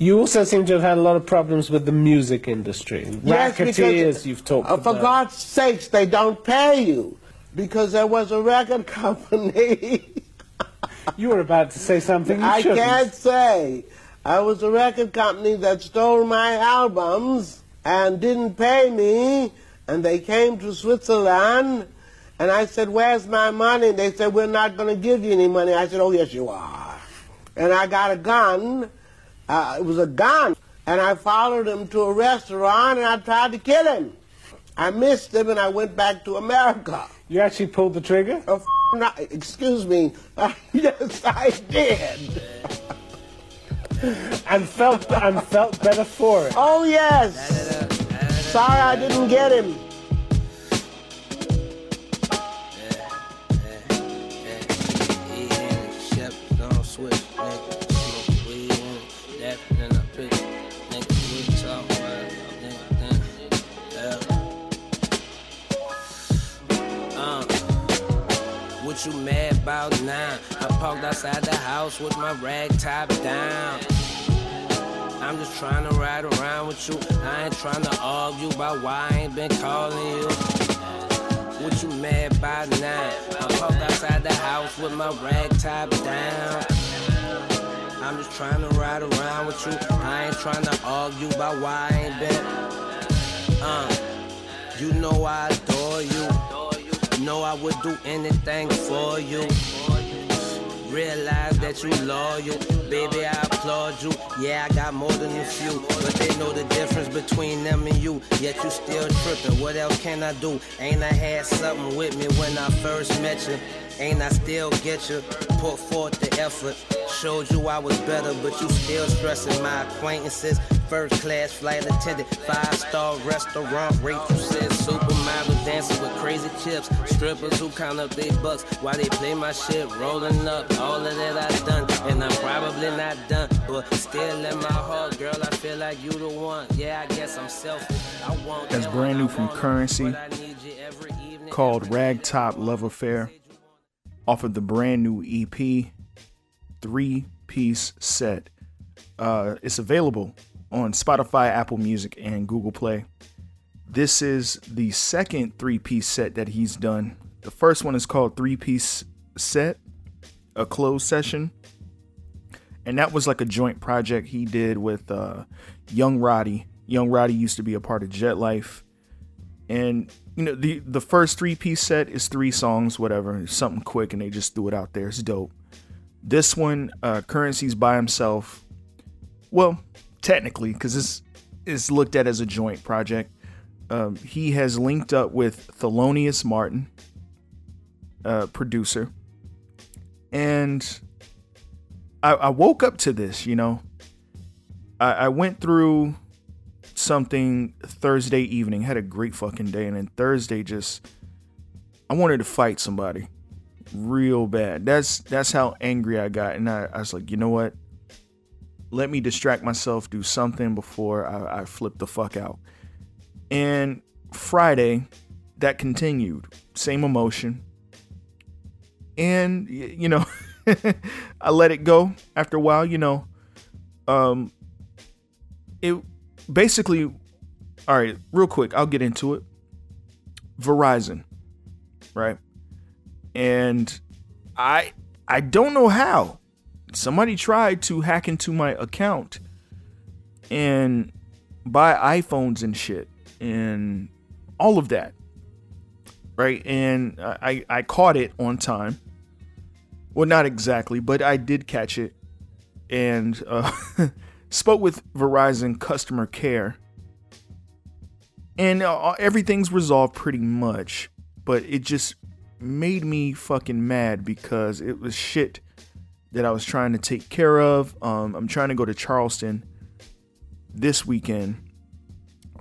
You also seem to have had a lot of problems with the music industry. Yes, Racketeers, you've talked uh, about. For God's sakes, they don't pay you because there was a record company. you were about to say something you I shouldn't. can't say. I was a record company that stole my albums and didn't pay me, and they came to Switzerland, and I said, "Where's my money?" They said, "We're not going to give you any money." I said, "Oh yes, you are." And I got a gun. Uh, it was a gun, and I followed him to a restaurant, and I tried to kill him. I missed him, and I went back to America. You actually pulled the trigger? Oh, f- not, excuse me. yes, I did. and felt and felt better for it. Oh yes. Sorry I didn't get him. What you mad about now? I parked outside the house with my rag top down. I'm just trying to ride around with you. I ain't trying to argue about why I ain't been calling you. What you mad about now? I parked outside the house with my rag top down. I'm just trying to ride around with you. I ain't trying to argue about why I ain't been. Uh, you know I adore you. Know I would do anything for you. Realize that you loyal, baby. I applaud you. Yeah, I got more than a few, but they know the difference between them and you. Yet you still tripping. What else can I do? Ain't I had something with me when I first met you? Ain't I still get you? Put forth the effort. Showed you I was better, but you still stressing my acquaintances. First class flight attendant, five star restaurant, Rachel said supermodel dancing with crazy chips. Strippers who count up their bucks while they play my shit, rolling up. All of that I done, and I'm probably not done, but still in my heart, girl, I feel like you the one. Yeah, I guess I'm selfish. I want That's brand new from Curren$y, called Ragtop Love Affair, off of the brand new EP, three piece set. Uh, it's available on Spotify, Apple Music, and Google Play. This is the second three piece set that he's done. The first one is called Three Piece Set, a closed session. And that was like a joint project he did with uh, Young Roddy. Young Roddy used to be a part of Jet Life. And you know, the the first three piece set is three songs, whatever, something quick, and they just threw it out there. It's dope. This one, uh, Curren$y's by himself. Well, technically, because this is looked at as a joint project. Um, he has linked up with Thelonious Martin, uh, producer, and I, I, woke up to this. You know, I, I went through something Thursday evening, had a great fucking day, and then Thursday just I wanted to fight somebody real bad. That's that's how angry I got, and I, I was like, you know what? Let me distract myself, do something before I, I flip the fuck out. And Friday, that continued, same emotion, and you know, I let it go. After a while, you know, um, it basically, all right, real quick, I'll get into it. Verizon, right? And I I don't know how. Somebody tried to hack into my account and buy iPhones and shit and all of that. Right? And I I caught it on time. Well, not exactly, but I did catch it and uh spoke with Verizon customer care, and uh, everything's resolved pretty much. But it just made me fucking mad because it was shit that I was trying to take care of. Um, I'm trying to go to Charleston this weekend,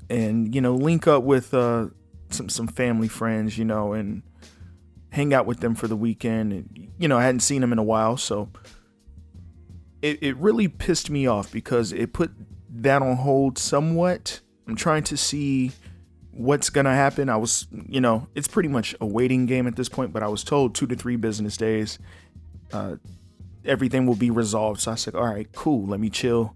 and you know, link up with uh, some some family friends, you know, and hang out with them for the weekend. And you know, I hadn't seen them in a while, so it, it really pissed me off because it put that on hold somewhat. I'm trying to see what's gonna happen. I was, you know, it's pretty much a waiting game at this point, but I was told two to three business days, uh, everything will be resolved. So I said, all right, cool, let me chill.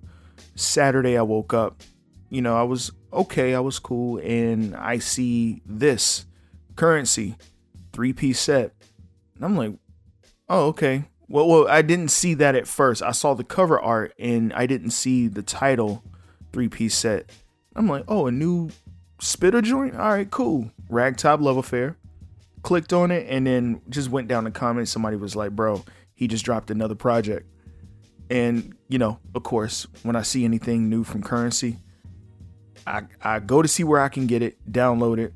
Saturday, I woke up. You know, I was okay. I was cool, and I see this Curren$y three piece set. And I'm like, oh, okay. Well, well, I didn't see that at first. I saw the cover art and I didn't see the title three piece set. I'm like, oh, a new Spitta joint? All right, cool. Ragtop Love Affair. Clicked on it and then just went down the comments. Somebody was like, bro, he just dropped another project. And, you know, of course, when I see anything new from Curren$y, I, I go to see where I can get it, download it,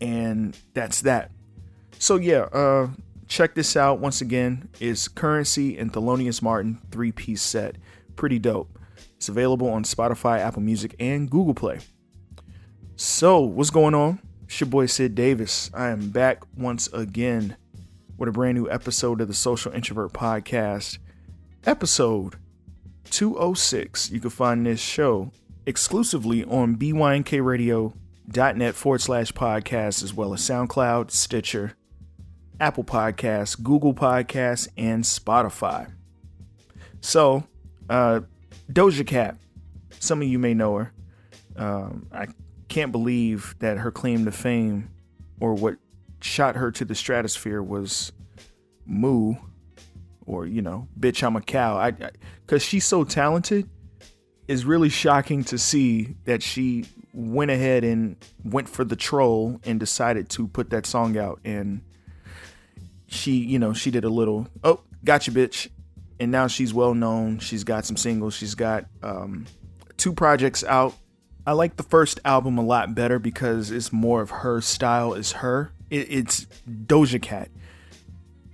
and that's that. So yeah, uh, check this out once again. Is Curren$y and Thelonious Martin three piece set. Pretty dope. It's available on Spotify, Apple Music, and Google Play. So, what's going on? It's your boy Sid Davis. I am back once again with a brand new episode of the Social Introvert Podcast, episode 206. You can find this show exclusively on bynkradio.net forward slash podcast, as well as SoundCloud, Stitcher, Apple Podcasts, Google Podcasts, and Spotify. So, uh, Doja Cat, some of you may know her. Um, I can't believe that her claim to fame or what shot her to the stratosphere was moo or you know bitch i'm a cow. I because she's so talented is really shocking to see that she went ahead and went for the troll and decided to put that song out. And she you know she did a little oh gotcha bitch. And now she's well known. She's got some singles. She's got um, two projects out. I like the first album a lot better because it's more of her style is her it, it's doja cat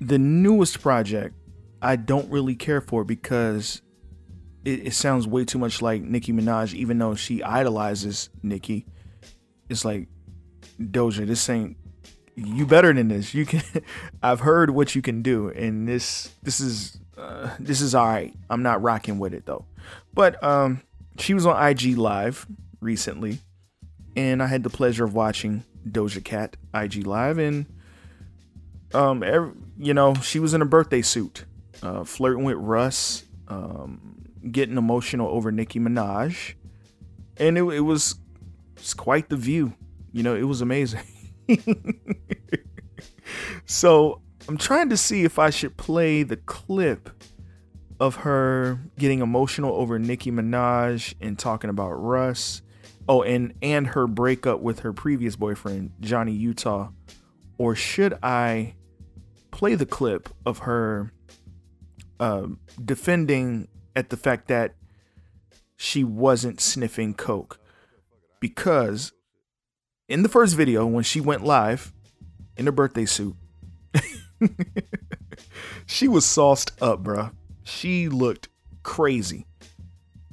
the newest project i don't really care for because it, it sounds way too much like Nicki Minaj, even though she idolizes Nicki. It's like Doja, this ain't you better than this. You can I've heard what you can do, and this this is uh, this is all right. I'm not rocking with it though. But um, she was on IG Live recently, and I had the pleasure of watching Doja Cat IG Live, and um, every, you know, she was in a birthday suit, uh, flirting with Russ. Um, getting emotional over Nicki Minaj, and it, it was it's quite the view. You know, it was amazing. so I'm trying to see if I should play the clip of her getting emotional over Nicki Minaj and talking about Russ. Oh, and and her breakup with her previous boyfriend Johnny Utah, or should I play the clip of her uh, defending at the fact that she wasn't sniffing coke? Because in the first video when she went live in her birthday suit she was sauced up bruh. She looked crazy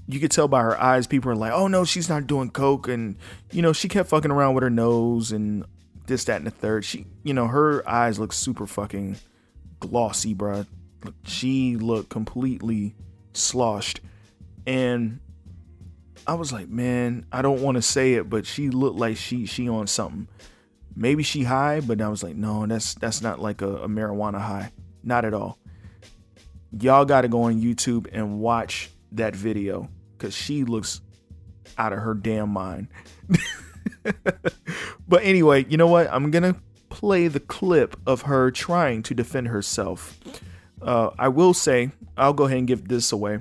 you could tell by her eyes people are like oh no she's not doing coke and you know she kept fucking around with her nose and this that and the third she you know her eyes look super fucking glossy bruh she looked completely sloshed. And I was like, man, I don't want to say it, but she looked like she she on something. Maybe she high, but I was like, no, that's that's not like a, a marijuana high. Not at all. Y'all gotta go on YouTube and watch that video because she looks out of her damn mind. but anyway, you know what? I'm gonna play the clip of her trying to defend herself. Uh, I will say, I'll go ahead and give this away.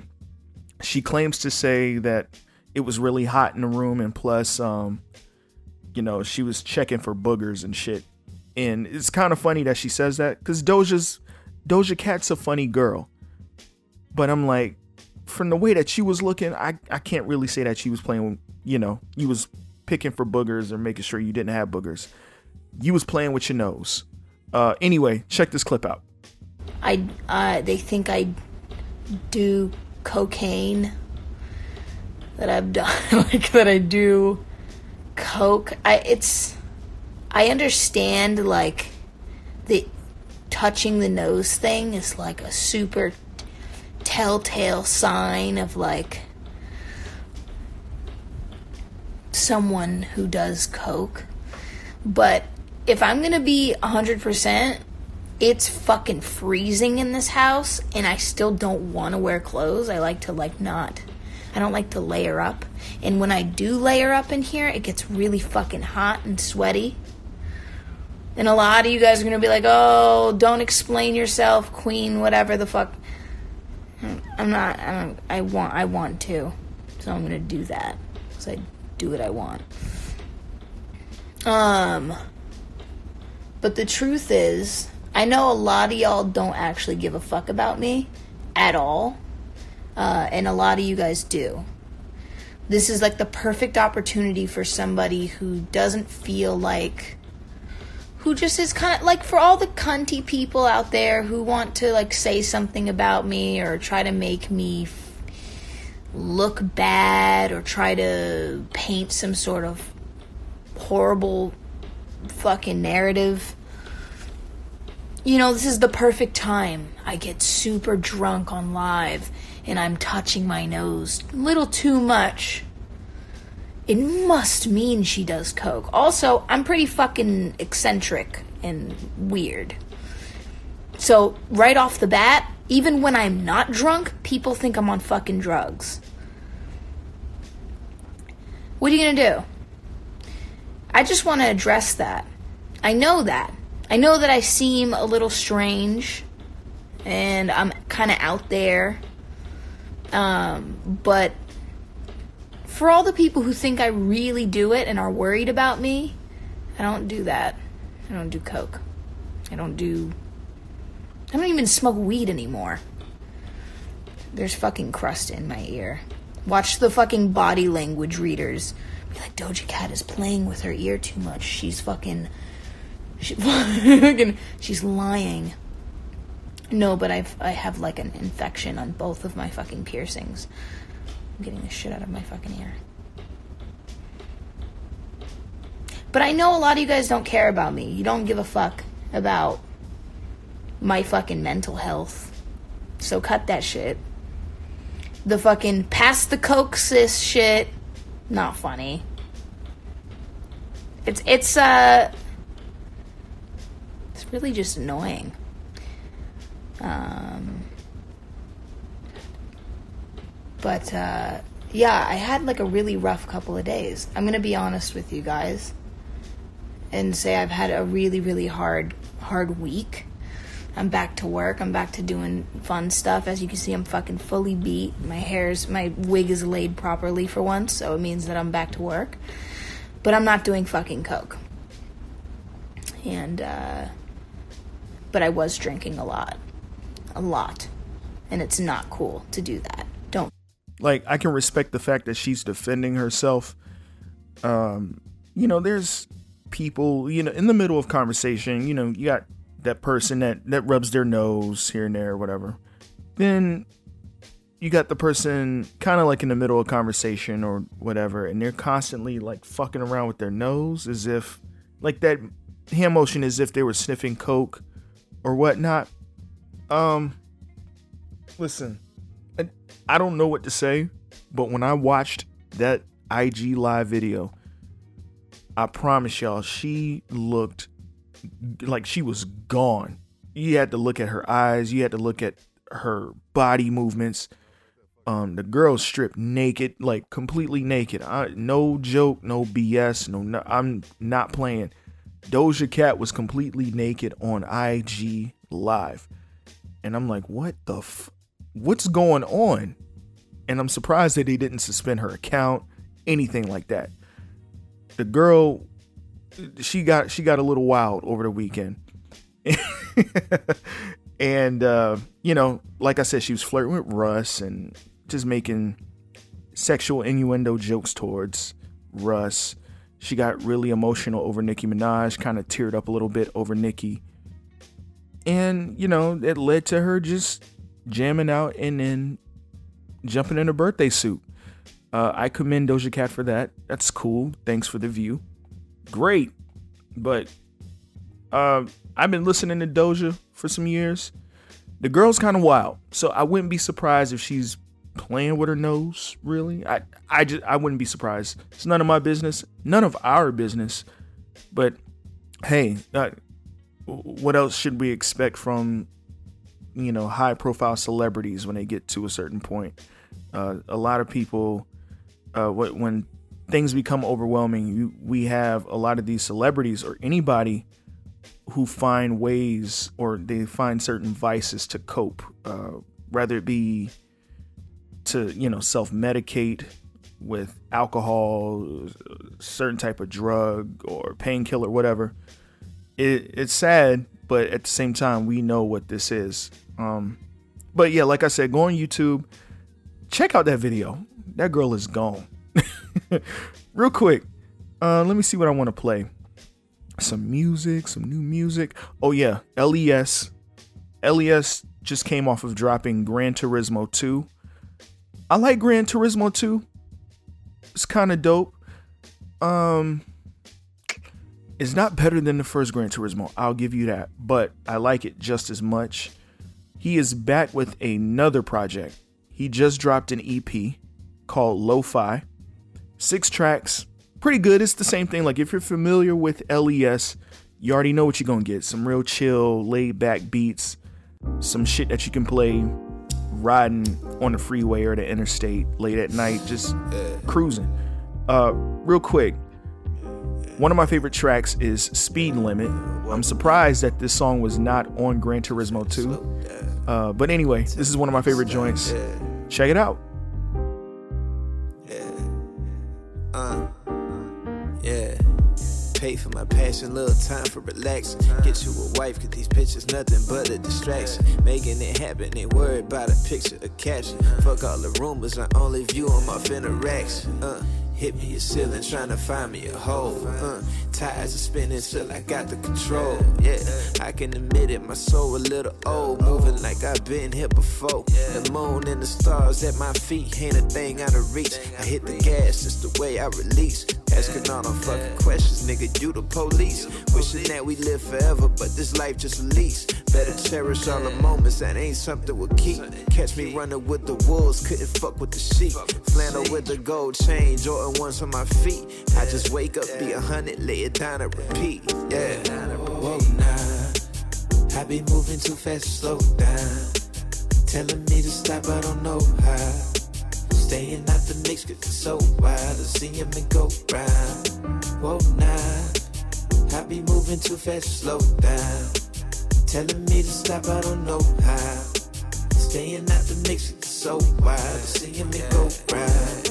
She claims to say that it was really hot in the room, and plus, um, you know, she was checking for boogers and shit. And it's kind of funny that she says that because Doja's Doja Cat's a funny girl, but I'm like, from the way that she was looking, I I can't really say that she was playing. You know, you was picking for boogers or making sure you didn't have boogers. You was playing with your nose. Uh, anyway, check this clip out. I uh, they think I do cocaine. That I've done like that I do coke. I it's I understand like the touching the nose thing is like a super telltale sign of like someone who does coke. But if I'm going to be 100%, it's fucking freezing in this house and I still don't want to wear clothes. I like to like not I don't like to layer up. And when I do layer up in here, it gets really fucking hot and sweaty. And a lot of you guys are gonna be like, "Oh, don't explain yourself, queen, whatever the fuck." I'm not. I don't. I want. I want to, so I'm gonna do that. So I do what I want. Um. But the truth is, I know a lot of y'all don't actually give a fuck about me at all. Uh, and a lot of you guys do. This is like the perfect opportunity for somebody who doesn't feel like. Who just is kind of like for all the cunty people out there who want to like say something about me or try to make me f- look bad or try to paint some sort of horrible fucking narrative. You know, this is the perfect time. I get super drunk on live and I'm touching my nose a little too much. It must mean she does coke. Also, I'm pretty fucking eccentric and weird. So, right off the bat, even when I'm not drunk, people think I'm on fucking drugs. What are you gonna do? I just want to address that. I know that. I know that I seem a little strange and I'm kind of out there. Um, but for all the people who think I really do it and are worried about me, I don't do that. I don't do coke. I don't do. I don't even smoke weed anymore. There's fucking crust in my ear. Watch the fucking body language readers. Be like, Doja Cat is playing with her ear too much. She's fucking. She, fucking she's lying. No, but I've I have like an infection on both of my fucking piercings. I'm getting the shit out of my fucking ear. But I know a lot of you guys don't care about me. You don't give a fuck about my fucking mental health. So cut that shit. The fucking pass the coke sis shit. Not funny. It's it's uh it's really just annoying. Um but uh yeah, I had like a really rough couple of days. I'm going to be honest with you guys and say I've had a really really hard hard week. I'm back to work. I'm back to doing fun stuff. As you can see, I'm fucking fully beat. My hair's my wig is laid properly for once, so it means that I'm back to work. But I'm not doing fucking coke. And uh but I was drinking a lot. A lot. And it's not cool to do that. Like I can respect the fact that she's defending herself. Um, you know, there's people, you know, in the middle of conversation, you know, you got that person that that rubs their nose here and there or whatever. Then you got the person kind of like in the middle of conversation or whatever, and they're constantly like fucking around with their nose as if like that hand motion as if they were sniffing coke or whatnot. Um, listen, I, don't know what to say, but when I watched that IG live video, I promise y'all, she looked like she was gone. You had to look at her eyes, you had to look at her body movements. Um, the girl stripped naked, like completely naked. I, no joke, no BS, no, no, I'm not playing. Doja Cat was completely naked on IG live, and I'm like, what the, what's going on? And I'm surprised that he didn't suspend her account, anything like that. The girl she got she got a little wild over the weekend. and uh, you know, like I said, she was flirting with Russ and just making sexual innuendo jokes towards Russ. She got really emotional over Nicki Minaj, kind of teared up a little bit over Nicki. And, you know, it led to her just jamming out and then jumping in a birthday suit. Uh, I commend Doja Cat for that. That's cool. Thanks for the view great. But uh, I've been listening to Doja for some years. The girl's kind of wild, so I wouldn't be surprised if she's playing with her nose. Really, I I just I wouldn't be surprised. It's none of my business, none of our business. But hey, uh, what else should we expect from you know high profile celebrities when they get to a certain point? Uh, a lot of people, uh, when things become overwhelming, we have a lot of these celebrities or anybody who find ways or they find certain vices to cope, uh, it be to you know self medicate with alcohol, certain type of drug or painkiller, whatever. It, it's sad, but at the same time, we know what this is. Um, but yeah, like I said, go on YouTube, check out that video. That girl is gone. Real quick, uh, let me see what I want to play. Some music, some new music. Oh yeah, LES. LES just came off of dropping Gran Turismo 2. I like Gran Turismo 2. It's kind of dope. Um it's not better than the first Gran Turismo. I'll give you that, but I like it just as much. He is back with another project. He just dropped an EP called Lo-Fi. 6 tracks. Pretty good. It's the same thing like if you're familiar with LES, you already know what you're to get. Some real chill, laid back beats, some shit that you can play riding on the freeway or the interstate late at night, just cruising. Uh, real quick, one of my favorite tracks is Speed Limit. I'm surprised that this song was not on Gran Turismo 2. Uh, but anyway, this is one of my favorite joints. Check it out. Uh, yeah. Pay for my passion, little time for relax. Get you a wife, cause these pictures nothing but a distraction. Making it happen, ain't worried about a picture or caption. Fuck all the rumors, I only view them off in the racks. Uh. Hit me a ceiling, trying to find me a hole. Uh, tires are spinning till I got the control. Yeah, I can admit it, my soul a little old, moving like I've been here before. The moon and the stars at my feet ain't a thing out of reach. I hit the gas, it's the way I release. Asking all them fucking questions, nigga, you the police. Wishing that we live forever, but this life just a lease. Better cherish all the moments, that ain't something we'll keep. Catch me running with the wolves, couldn't fuck with the sheep. Flannel with the gold chain, Jordan ones on my feet. I just wake up, be a hundred, lay it down and repeat. Yeah. Whoa, nah. I be moving too fast, slow down. Telling me to stop, I don't know how. Staying out the mix, cause it's so wild to see him and go round. Whoa, nah. I be moving too fast, slow down. Telling me to stop, I don't know how. Staying out the mix, it's so wild to see him and go round.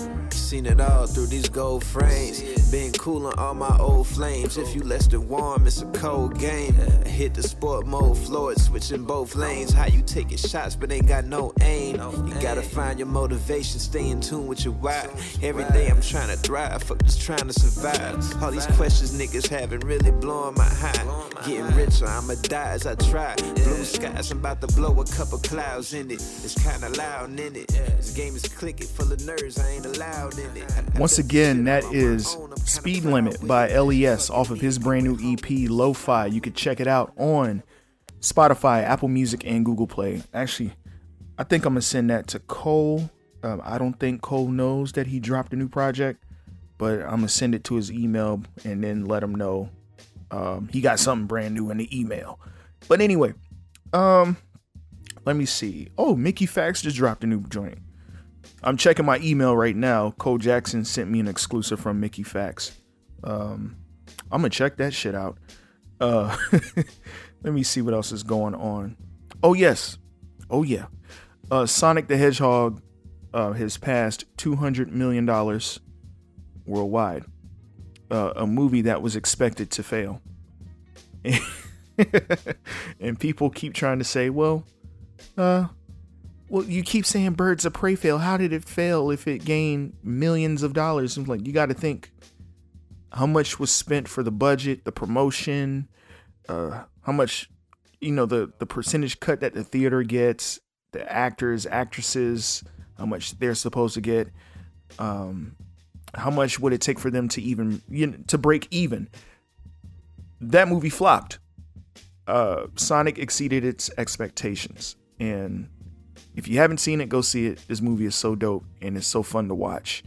Seen it all through these gold frames. Been cooling all my old flames. If you less than warm, it's a cold game. I hit the sport mode, Floyd, switching both lanes. How you taking shots, but ain't got no aim. You gotta find your motivation, stay in tune with your why. Every day I'm trying to thrive, fuck just trying to survive. All these questions niggas having really blowing my high. Getting richer, I'ma die as I try. Blue skies, I'm about to blow a couple clouds in it. It's kinda loud in it. This game is clicking, full of nerves, I ain't allowed. Once again, that is Speed Limit by LES off of his brand new EP, Lo-Fi. You can check it out on Spotify, Apple Music, and Google Play. Actually, I think I'm gonna send that to Cole. Um, I don't think Cole knows that he dropped a new project, but I'm gonna send it to his email and then let him know um, he got something brand new in the email. But anyway, um, let me see. Oh, Mickey Factz just dropped a new joint. I'm checking my email right now. Cole Jackson sent me an exclusive from Mickey Factz. Um, I'm gonna check that shit out. Uh, let me see what else is going on. Oh yes, oh yeah. Uh, Sonic the Hedgehog uh, has passed 200 million dollars worldwide. Uh, a movie that was expected to fail, and people keep trying to say, "Well, uh, well, you keep saying Birds of Prey fail. How did it fail if it gained millions of dollars? I'm like, you got to think how much was spent for the budget, the promotion, uh, how much, you know, the the percentage cut that the theater gets, the actors, actresses, how much they're supposed to get. Um, how much would it take for them to even you know, to break even? That movie flopped. Uh, Sonic exceeded its expectations, and if you haven't seen it, go see it. This movie is so dope and it's so fun to watch.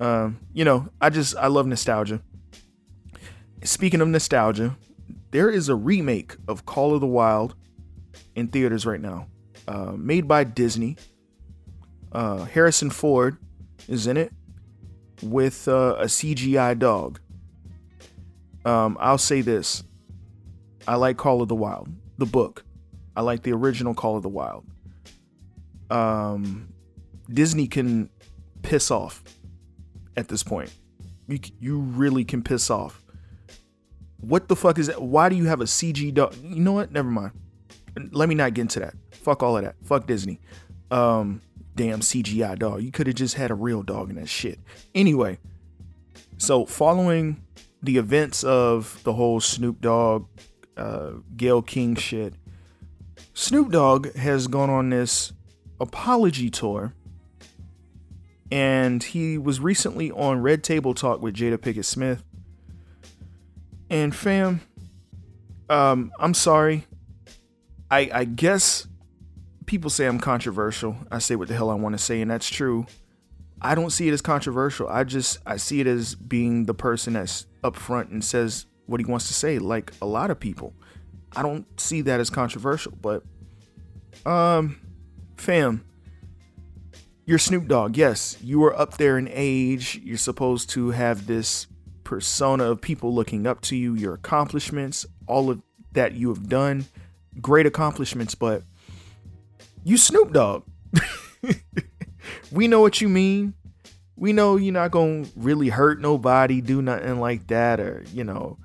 Um, you know, I just I love nostalgia. Speaking of nostalgia, there is a remake of Call of the Wild in theaters right now, uh, made by Disney. Uh, Harrison Ford is in it with uh, a CGI dog. Um, I'll say this: I like Call of the Wild, the book. I like the original Call of the Wild. Um, Disney can piss off at this point. You you really can piss off. What the fuck is that? Why do you have a CG dog? You know what? Never mind. Let me not get into that. Fuck all of that. Fuck Disney. Um, damn CGI dog. You could have just had a real dog in that shit. Anyway, so following the events of the whole Snoop Dogg, uh, Gayle King shit, Snoop Dogg has gone on this apology tour. And he was recently on Red Table Talk with Jada Pinkett Smith. And fam, um, I'm sorry. I I guess people say I'm controversial. I say what the hell I want to say, and that's true. I don't see it as controversial. I just I see it as being the person that's up front and says what he wants to say, like a lot of people. I don't see that as controversial, but um fam, you're Snoop Dogg. Yes, you are up there in age. You're supposed to have this persona of people looking up to you, your accomplishments, all of that you have done. Great accomplishments, but you Snoop Dogg. we know what you mean. We know you're not going to really hurt nobody, do nothing like that, or, you know,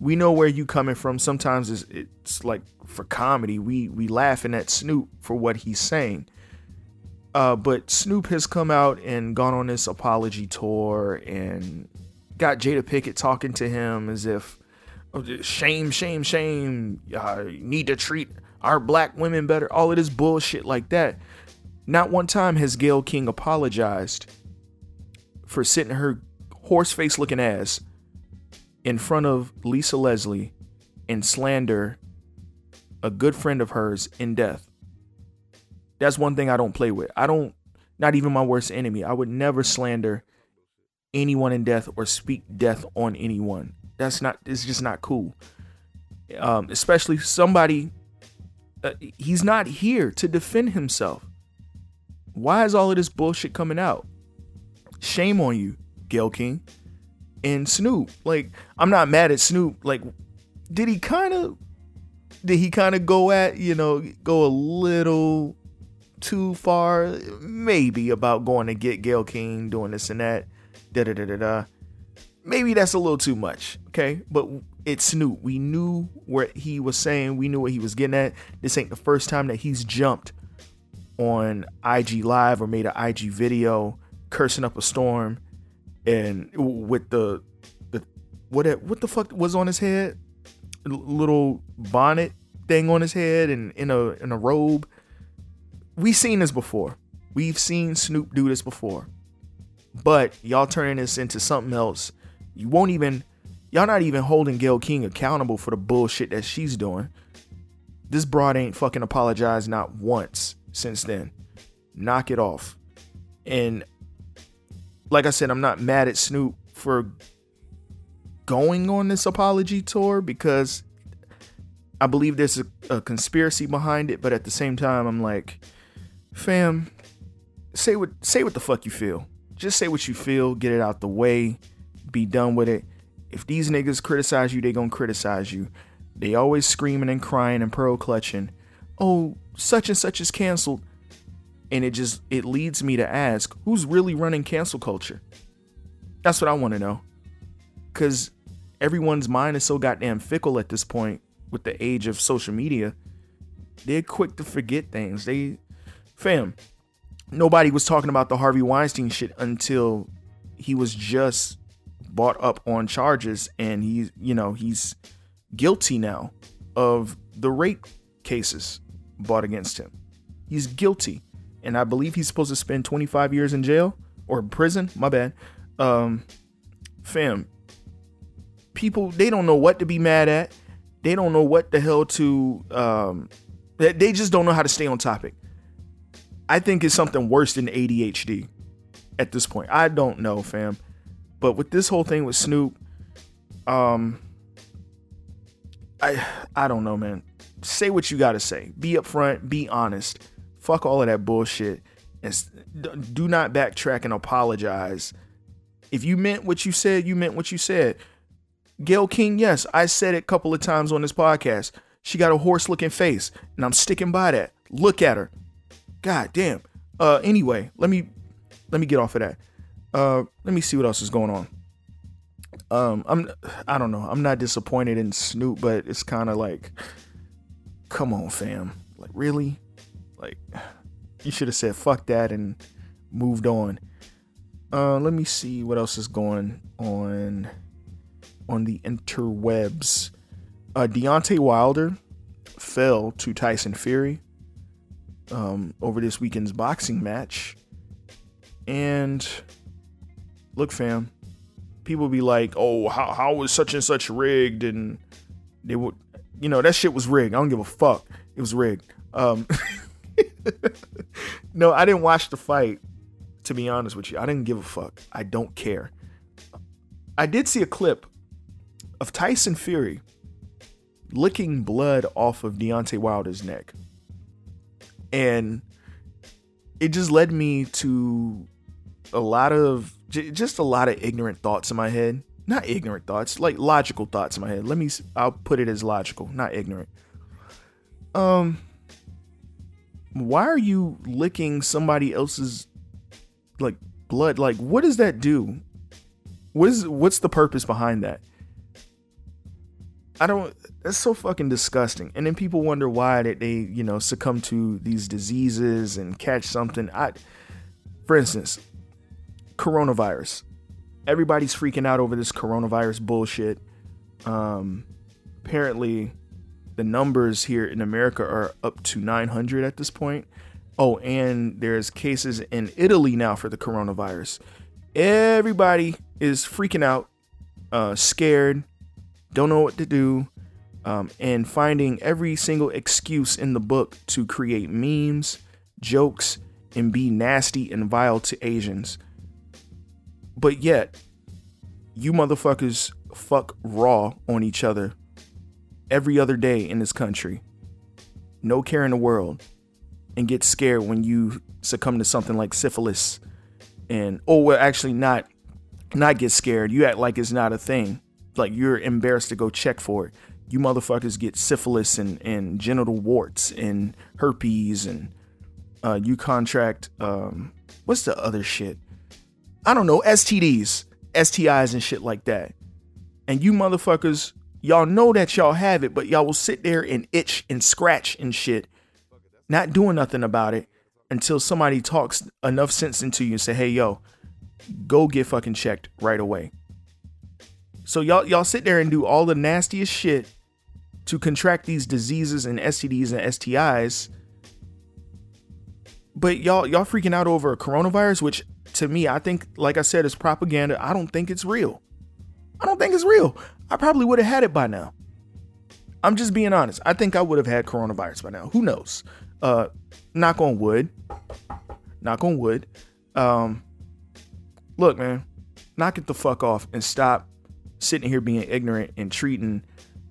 we know where you coming from. Sometimes it's, it's like for comedy, we, we laughing at Snoop for what he's saying. Uh, but Snoop has come out and gone on this apology tour and got Jada Pinkett talking to him as if oh, shame, shame, shame. Uh, need to treat our black women better. All of this bullshit like that. Not one time has Gayle King apologized for sitting her horse face looking ass in front of Lisa Leslie and slander a good friend of hers in death. That's one thing I don't play with. I don't, not even my worst enemy. I would never slander anyone in death or speak death on anyone. That's not, it's just not cool. Um, especially somebody uh, he's not here to defend himself. Why is all of this bullshit coming out? Shame on you, Gayle King and Snoop. Like, I'm not mad at Snoop. Like, did he kind of, did he kind of go at, you know, go a little too far? Maybe about going to get Gayle King doing this and that. Da da da da da. Maybe that's a little too much. Okay, but it's Snoop. We knew what he was saying. We knew what he was getting at. This ain't the first time that he's jumped on IG Live or made an IG video cursing up a storm and with the the what what the fuck was on his head? A little bonnet thing on his head and in a in a robe. We've seen this before. We've seen Snoop do this before. But y'all turning this into something else. You won't even Y'all not even holding Gayle King accountable for the bullshit that she's doing. This broad ain't fucking apologized not once since then. Knock it off. And like I said, I'm not mad at Snoop for going on this apology tour because I believe there's a, a, conspiracy behind it, but at the same time, I'm like, fam, say what say what the fuck you feel. Just say what you feel, get it out the way, be done with it if these niggas criticize you, they gonna criticize you. They always screaming and crying and pearl clutching. Oh, such and such is canceled. And it just it leads me to ask, who's really running cancel culture? That's what I want to know. Cause everyone's mind is so goddamn fickle at this point with the age of social media. They're quick to forget things. They fam, nobody was talking about the Harvey Weinstein shit until he was just bought up on charges and he's you know he's guilty now of the rape cases brought against him he's guilty and i believe he's supposed to spend 25 years in jail or prison my bad um fam people they don't know what to be mad at they don't know what the hell to um they just don't know how to stay on topic i think it's something worse than adhd at this point i don't know fam but with this whole thing with Snoop, um, I I don't know, man. Say what you gotta say. Be upfront. Be honest. Fuck all of that bullshit. and do not backtrack and apologize. If you meant what you said, you meant what you said. Gayle King, yes, I said it a couple of times on this podcast. She got a horse looking face, and I'm sticking by that. Look at her. God damn. Uh anyway, let me let me get off of that. Uh let me see what else is going on. Um I'm I don't know. I'm not disappointed in Snoop, but it's kind of like come on, fam. Like really? Like you should have said fuck that and moved on. Uh let me see what else is going on on the interwebs. Uh Deontay Wilder fell to Tyson Fury um, over this weekend's boxing match. And look, fam, people be like, "Oh, how how was such and such rigged?" And they would, you know, that shit was rigged. I don't give a fuck. It was rigged. Um, no, I didn't watch the fight. To be honest with you, I didn't give a fuck. I don't care. I did see a clip of Tyson Fury licking blood off of Deontay Wilder's neck. And it just led me to a lot of just a lot of ignorant thoughts in my head. Not ignorant thoughts, like logical thoughts in my head. Let me I'll put it as logical, not ignorant. Um why are you licking somebody else's like blood? Like what does that do? What is what's the purpose behind that? I don't that's so fucking disgusting. And then people wonder why that they, you know, succumb to these diseases and catch something. I for instance, coronavirus. Everybody's freaking out over this coronavirus bullshit. Um apparently the numbers here in America are up to 900 at this point. Oh, and there's cases in Italy now for the coronavirus. Everybody is freaking out, uh, scared, don't know what to do, um, and finding every single excuse in the book to create memes, jokes, and be nasty and vile to Asians. But yet, you motherfuckers fuck raw on each other every other day in this country. No care in the world. And get scared when you succumb to something like syphilis. And oh well actually not not get scared. You act like it's not a thing. Like you're embarrassed to go check for it. You motherfuckers get syphilis and, and genital warts and herpes and uh, you contract um, what's the other shit? I don't know, STDs, STIs and shit like that. And you motherfuckers, y'all know that y'all have it, but y'all will sit there and itch and scratch and shit, not doing nothing about it until somebody talks enough sense into you and say, hey, yo, go get fucking checked right away. So y'all y'all sit there and do all the nastiest shit to contract these diseases and STDs and STIs. But y'all y'all freaking out over a coronavirus, which to me, I think, like I said, is propaganda. I don't think it's real. I don't think it's real. I probably would have had it by now. I'm just being honest. I think I would have had coronavirus by now. Who knows? Uh knock on wood. Knock on wood. Um look, man, knock it the fuck off and stop sitting here being ignorant and treating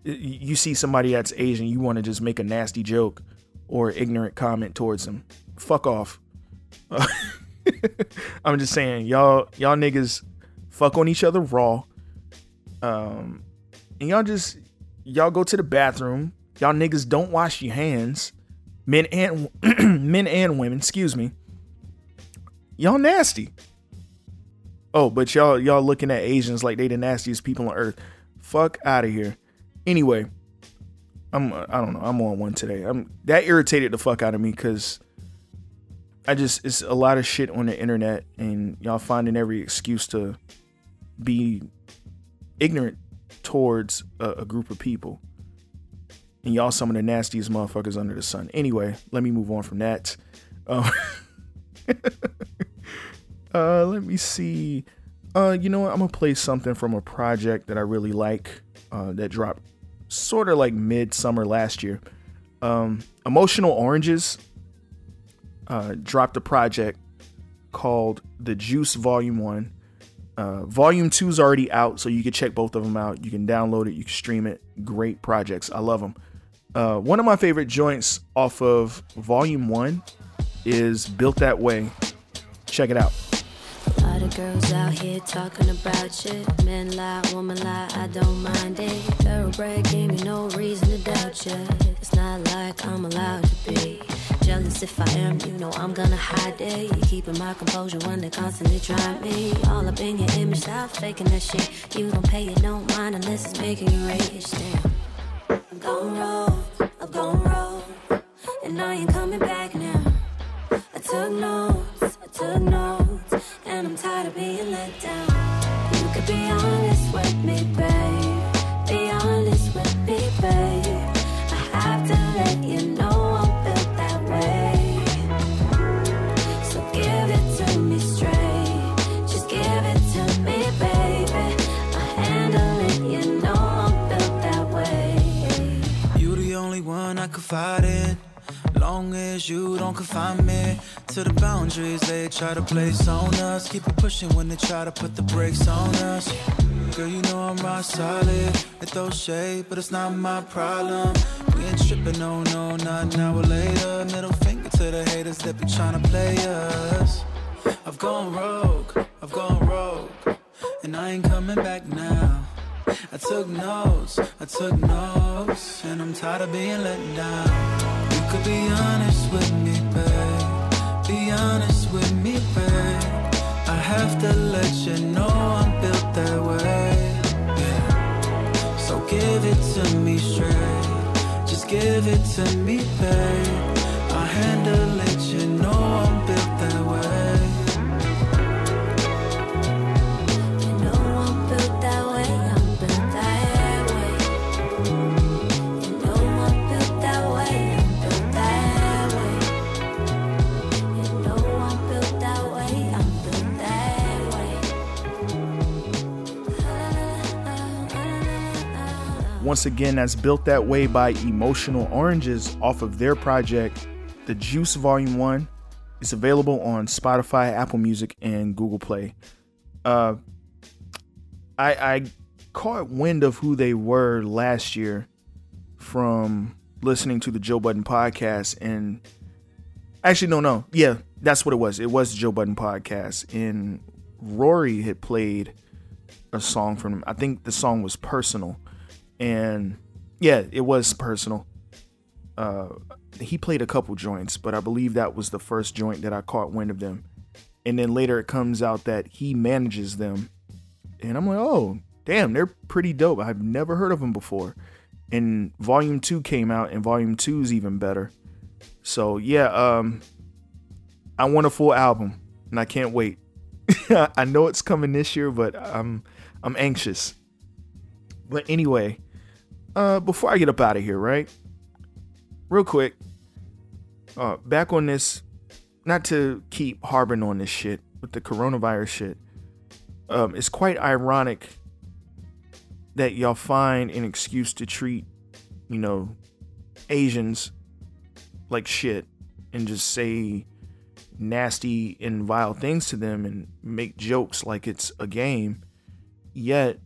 you see somebody that's Asian, you want to just make a nasty joke or ignorant comment towards them. Fuck off. I'm just saying, y'all, y'all niggas fuck on each other raw. Um, and y'all just y'all go to the bathroom. Y'all niggas don't wash your hands, men and men and women. Excuse me. Y'all nasty. Oh, but y'all y'all looking at Asians like they the nastiest people on earth. Fuck out of here. Anyway, I'm I don't know. I'm on one today. I'm that irritated the fuck out of me because I just it's a lot of shit on the internet and y'all finding every excuse to be ignorant towards a, a group of people. And y'all some of the nastiest motherfuckers under the sun. Anyway, let me move on from that. Uh, uh let me see. Uh you know what? I'm gonna play something from a project that I really like, uh, that dropped sort of like midsummer last year. Um Emotional Oranges uh dropped a project called The Juice Volume 1. Uh, volume 2 is already out, so you can check both of them out. You can download it, you can stream it. Great projects. I love them. Uh, one of my favorite joints off of Volume 1 is Built That Way Check it out. A lot of girls out here talking about. Men lie, woman lie, I don't mind it. Thoroughbred gave me no reason to doubt you. It's not like I'm allowed to be. Jealous if I am, you know I'm gonna hide it. You keeping my composure when they constantly try me. All up in your image, stop faking that shit. You don't pay it, don't mind unless it's making you rage. Damn. I'm gone rogue, I'm gone rogue. And I ain't coming back now. I took notes, I took notes, confide in. Long as you don't confine me to the boundaries they try to place on us. Keep it pushing when they try to put the brakes on us. Girl, you know I'm rock solid. They throw shade, but it's not my problem. We ain't tripping, no, no, not an hour later. Middle finger to the haters that be trying to play us. I've gone rogue, I've gone rogue, and I ain't coming back now. I took notes, I took notes, and I'm tired of being let down. You could be honest with me, babe. Be honest with me, babe. I have to let you know I'm built that way. Yeah. So give it to me straight. Just give it to me, babe. I'll handle it, Once again, that's Built That Way by Emotional Oranges off of their project, The Juice Volume 1. It's available on Spotify, Apple Music, and Google Play. Uh, I, I caught wind of who they were last year from listening to the Joe Budden podcast. And actually, no, no. Yeah, that's what it was. It was the Joe Budden podcast. And Rory had played a song from. I think the song was Personal and yeah, it was personal. Uh, he played a couple joints, but I believe that was the first joint that I caught wind of them. And then later it comes out that he manages them, and I'm like, oh, damn, they're pretty dope. I've never heard of them before. And Volume Two came out, and Volume Two is even better. So yeah, um, I want a full album, and I can't wait. I know it's coming this year, but I'm I'm anxious. But anyway, uh, before I get up out of here, right? Real quick, uh, back on this, not to keep harboring on this shit with the coronavirus shit. Um, it's quite ironic that y'all find an excuse to treat, you know, Asians like shit and just say nasty and vile things to them and make jokes like it's a game. Yet,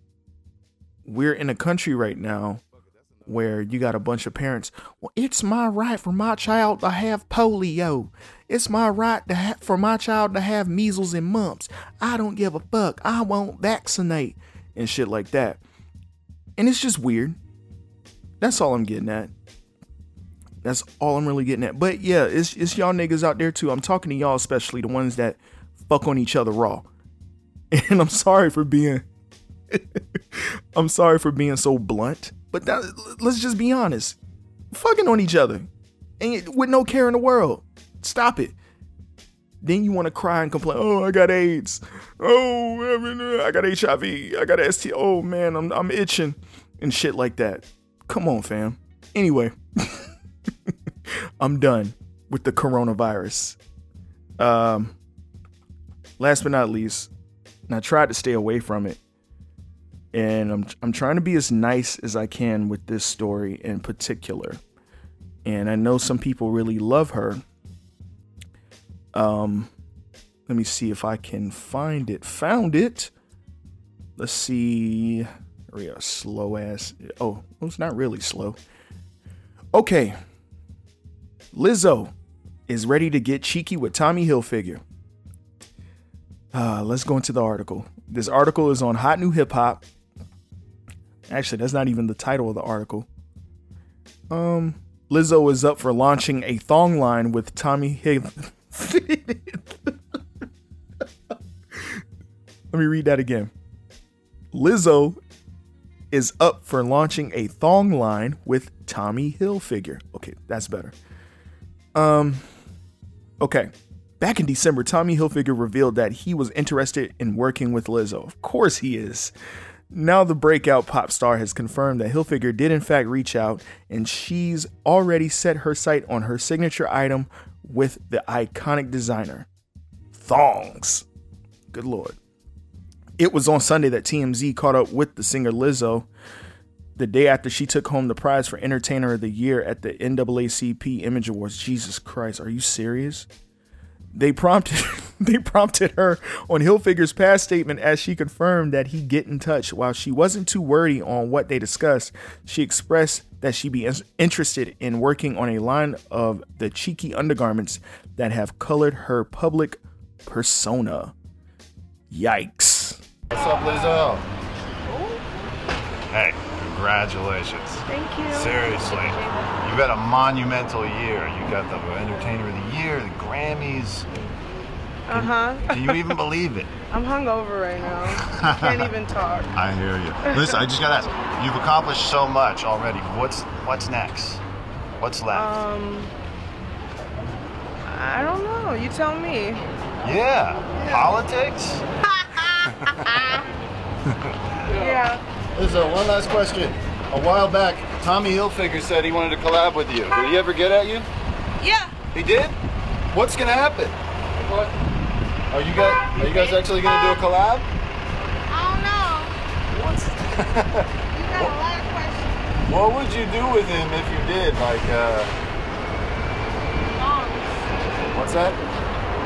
we're in a country right now where you got a bunch of parents. Well, it's my right for my child to have polio. It's my right to ha- for my child to have measles and mumps. I don't give a fuck. I won't vaccinate and shit like that. And it's just weird. That's all I'm getting at. That's all I'm really getting at. But yeah, it's it's y'all niggas out there too. I'm talking to y'all, especially the ones that fuck on each other raw. And I'm sorry for being I'm sorry for being so blunt, but that, let's just be honest. Fucking on each other. And with no care in the world. Stop it. Then you want to cry and complain, oh, I got AIDS. Oh, I got HIV. I got ST. Oh, man, I'm, I'm itching and shit like that. Come on, fam. Anyway, I'm done with the coronavirus. Um, last but not least, and I tried to stay away from it and I'm I'm trying to be as nice as I can with this story in particular. And I know some people really love her. Um let me see if I can find it. Found it. Let's see. We are slow ass. Oh, it's not really slow. Okay. Lizzo is ready to get cheeky with Tommy Hilfiger. Uh, let's go into the article. This article is on Hot New Hip Hop. Actually, that's not even the title of the article. Um, Lizzo is up for launching a thong line with Tommy Hill. Let me read that again. Lizzo is up for launching a thong line with Tommy Hilfiger. Okay, that's better. Um, okay. Back in December, Tommy Hilfiger revealed that he was interested in working with Lizzo. Of course he is. Now the breakout pop star has confirmed that Hilfiger did in fact reach out and she's already set her sight on her signature item with the iconic designer. Thongs. Good lord. It was on Sunday that TMZ caught up with the singer Lizzo the day after she took home the prize for Entertainer of the Year at the NAACP Image Awards. Jesus Christ, are you serious? They prompted they prompted her on Hilfiger's past statement as she confirmed that he get in touch. While she wasn't too wordy on what they discussed, she expressed that she'd be interested in working on a line of the cheeky undergarments that have colored her public persona. Yikes. What's up, Lizzo? Hey, congratulations. Thank you. Seriously. You've had a monumental year. You got the Entertainer of the Year, the Grammys. Uh huh. Can you even believe it? I'm hungover right now. Can't even talk. I hear you. Listen, I just gotta ask. You've accomplished so much already. What's what's next? What's left? Um, I don't know. You tell me. yeah. Politics? Yeah. Lizzo, one last question. A while back, Tommy Hilfiger said he wanted to collab with you. Did he ever get at you? Yeah. He did? What's gonna happen? What? Are you guys are you guys actually gonna do a collab? I don't know. What's You got a lot of questions. what would you do with him if you did? Like uh Thongs. what's that?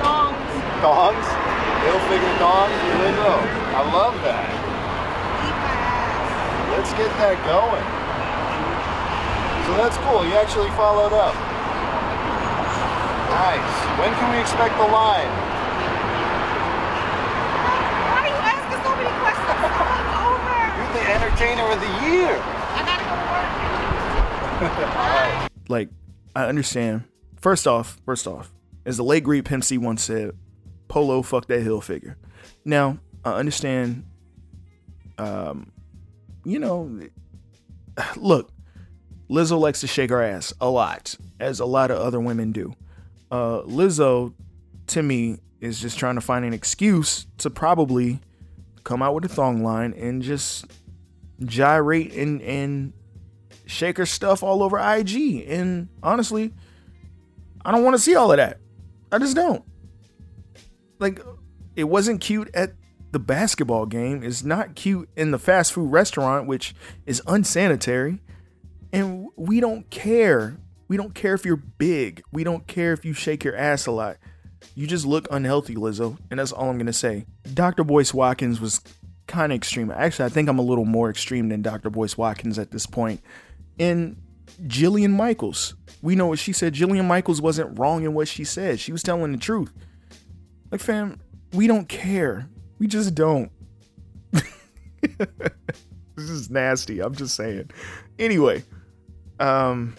Thongs. Thongs? figure thongs? Lizzo. I love that. Eat my ass. Let's get that going. So that's cool. You actually followed up. Nice. When can we expect the line? Why are you asking so many questions? I'm over. You're the entertainer of the year. I gotta go to work. like I understand. First off, first off, as the late great Pimp C once said, Polo fuck that Hilfiger. Now I understand. Um, you know, look, Lizzo likes to shake her ass a lot, as a lot of other women do. Uh, Lizzo, to me, is just trying to find an excuse to probably come out with a thong line and just gyrate and and shake her stuff all over IG. And honestly, I don't want to see all of that. I just don't. Like, it wasn't cute at the basketball game. It's not cute in the fast food restaurant, which is unsanitary. And we don't care. We don't care if you're big. We don't care if you shake your ass a lot. You just look unhealthy, Lizzo. And that's all I'm going to say. Dr. Boyce Watkins was kind of extreme. Actually, I think I'm a little more extreme than Dr. Boyce Watkins at this point. And Jillian Michaels. We know what she said. Jillian Michaels wasn't wrong in what she said. She was telling the truth. Like, fam, we don't care. We just don't. this is nasty. I'm just saying. Anyway, um,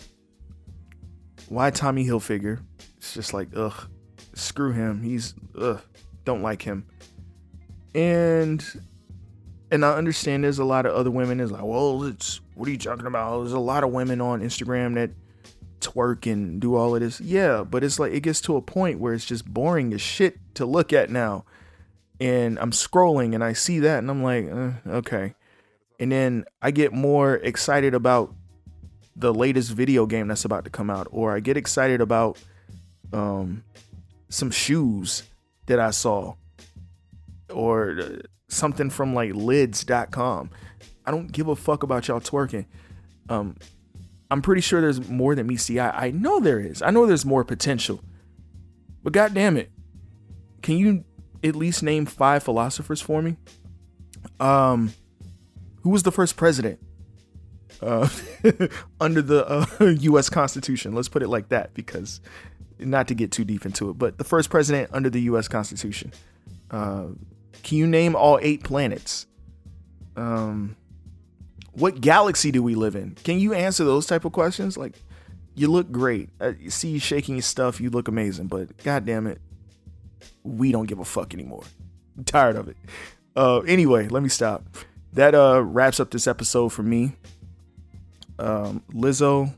why Tommy Hilfiger? It's just like, ugh, screw him. He's, ugh, don't like him. And, and I understand there's a lot of other women. Is like, well, it's what are you talking about? There's a lot of women on Instagram that twerk and do all of this. Yeah, but it's like it gets to a point where it's just boring as shit to look at now. And I'm scrolling and I see that and I'm like, uh, okay. And then I get more excited about the latest video game that's about to come out, or I get excited about um, some shoes that I saw, or uh, something from like lids.com. I don't give a fuck about y'all twerking. Um, I'm pretty sure there's more than the eye. I know there is. I know there's more potential. But god damn it. Can you at least name five philosophers for me? Um who was the first president? Uh under the uh, US Constitution. Let's put it like that because not to get too deep into it, but the first president under the US Constitution. Uh, can you name all eight planets? Um, what galaxy do we live in? Can you answer those type of questions? Like, you look great. Uh, you see you shaking your stuff, you look amazing. But god damn it, we don't give a fuck anymore. I'm tired of it. Uh, anyway, let me stop. That uh wraps up this episode for me. Um, Lizzo,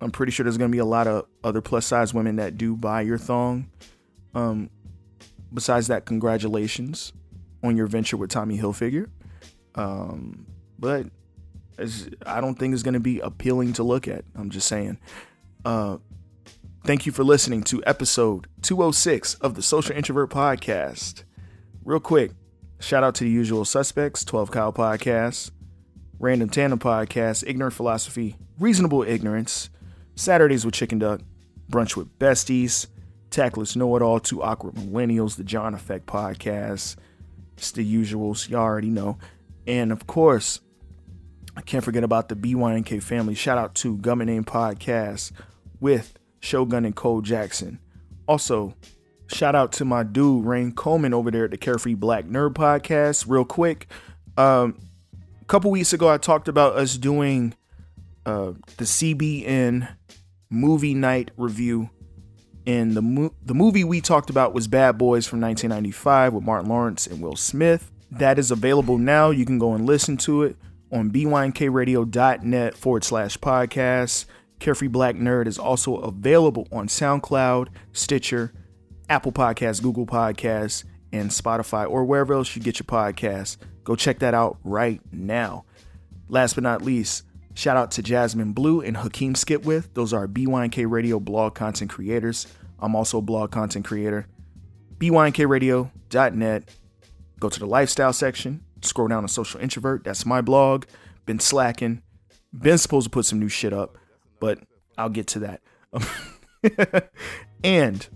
I'm pretty sure there's gonna be a lot of other plus size women that do buy your thong. Um, besides that, congratulations on your venture with Tommy Hilfiger. Um, but I don't think it's going to be appealing to look at. I'm just saying. Uh, thank you for listening to episode 206 of the Social Introvert Podcast. Real quick, shout out to the usual suspects 12 Kyle Podcast, Random Tandem Podcast, Ignorant Philosophy, Reasonable Ignorance, Saturdays with Chicken Duck, Brunch with Besties, Tactless Know It All, Two Awkward Millennials, the John Effect Podcast. It's the usuals, you already know. And of course, I can't forget about the BYNK family. Shout out to Government Name Podcast with Shogun and Cole Jackson. Also, shout out to my dude Rain Coleman over there at the Carefree Black Nerd Podcast. Real quick, um, a couple weeks ago I talked about us doing uh, the CBN movie night review. And the mo- the movie we talked about was Bad Boys from 1995 with Martin Lawrence and Will Smith. That is available now. You can go and listen to it on bynkradio.net forward slash podcast. Carefree Black Nerd is also available on SoundCloud, Stitcher, Apple Podcasts, Google Podcasts, and Spotify, or wherever else you get your podcasts. Go check that out right now. Last but not least, shout out to Jasmine Blue and Hakeem Skipwith. Those are BYNK Radio blog content creators. I'm also a blog content creator. bynkradio.net Go to the lifestyle section, scroll down to social introvert. That's my blog. Been slacking. Been supposed to put some new shit up, but I'll get to that. and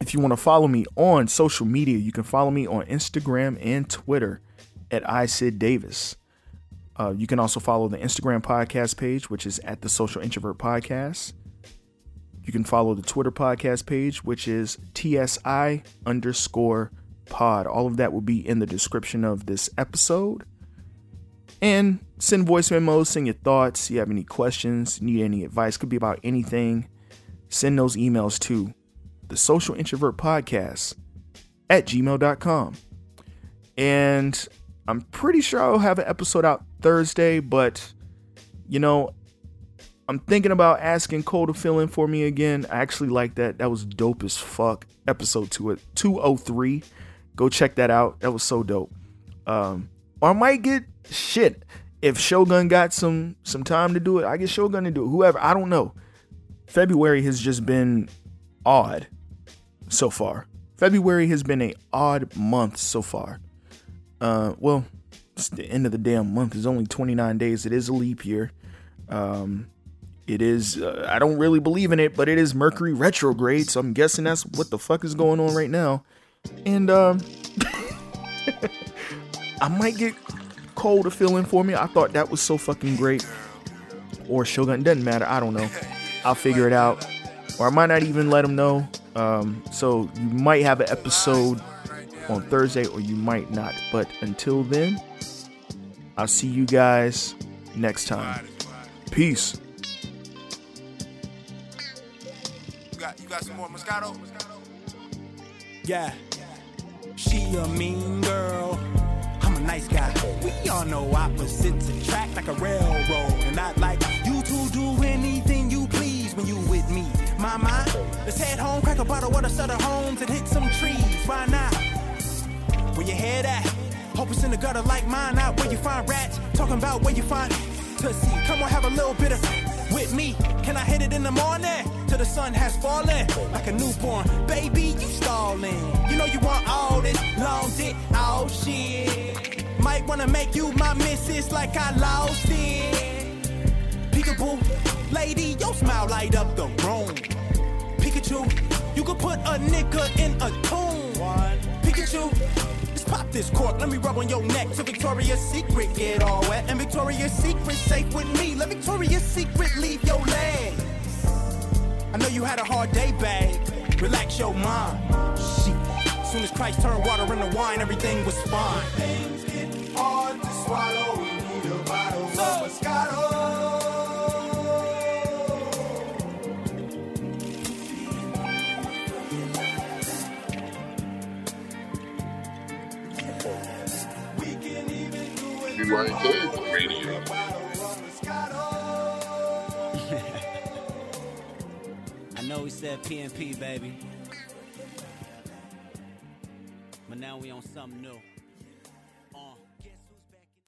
if you want to follow me on social media, you can follow me on Instagram and Twitter at iSid Davis. Uh, you can also follow the Instagram podcast page, which is at the Social Introvert Podcast. You can follow the Twitter podcast page, which is TSI underscore pod. All of that will be in the description of this episode. And send voice memos, send your thoughts. You have any questions, need any advice, could be about anything. Send those emails to the social introvert podcast at gmail.com. And I'm pretty sure I'll have an episode out Thursday, but you know, I'm thinking about asking Cole to fill in for me again. I actually like that. That was dope as fuck. Episode two, 203. Go check that out. That was so dope. Um, or I might get shit if Shogun got some some time to do it. I get Shogun to do it. Whoever I don't know. February has just been odd so far. February has been a odd month so far. Uh, well, it's the end of the damn month. It's only 29 days. It is a leap year. Um, it is. Uh, I don't really believe in it, but it is Mercury retrograde, so I'm guessing that's what the fuck is going on right now. And um, I might get Cole to fill in for me. I thought that was so fucking great. Or Shogun, doesn't matter. I don't know. I'll figure it out. Or I might not even let him know. Um, so you might have an episode on Thursday, or you might not. But until then, I'll see you guys next time. Peace. You got, you got some more Moscato? Yeah. She a mean girl. I'm a nice guy. We all know opposites attract like a railroad. And I'd like you to do anything you please when you with me. My mind, let's head home, crack a bottle of the Sutter Homes and hit some trees. Why not? Where your head at? Hope it's in the gutter like mine. Out where you find rats. Talking about where you find pussy. Come on, have a little bit of with me. Can I hit it in the morning? Till the sun has fallen. Like a newborn. Baby, you stalling. You know you want all this long dick. Oh shit. Might wanna make you my missus like I lost it. Peekaboo. Lady, your smile light up the room. Pikachu. You could put a nigga in a tomb. Pikachu. Pop this cork, let me rub on your neck till Victoria's Secret get all wet. And Victoria's Secret safe with me. Let Victoria's Secret leave your legs. I know you had a hard day, babe. Relax your mind. Shit. Soon as Christ turned water into wine, everything was fine. Things get hard to swallow. We need a bottle of Moscato. BYK Radio. I know we said PNP, baby. But now we on something new.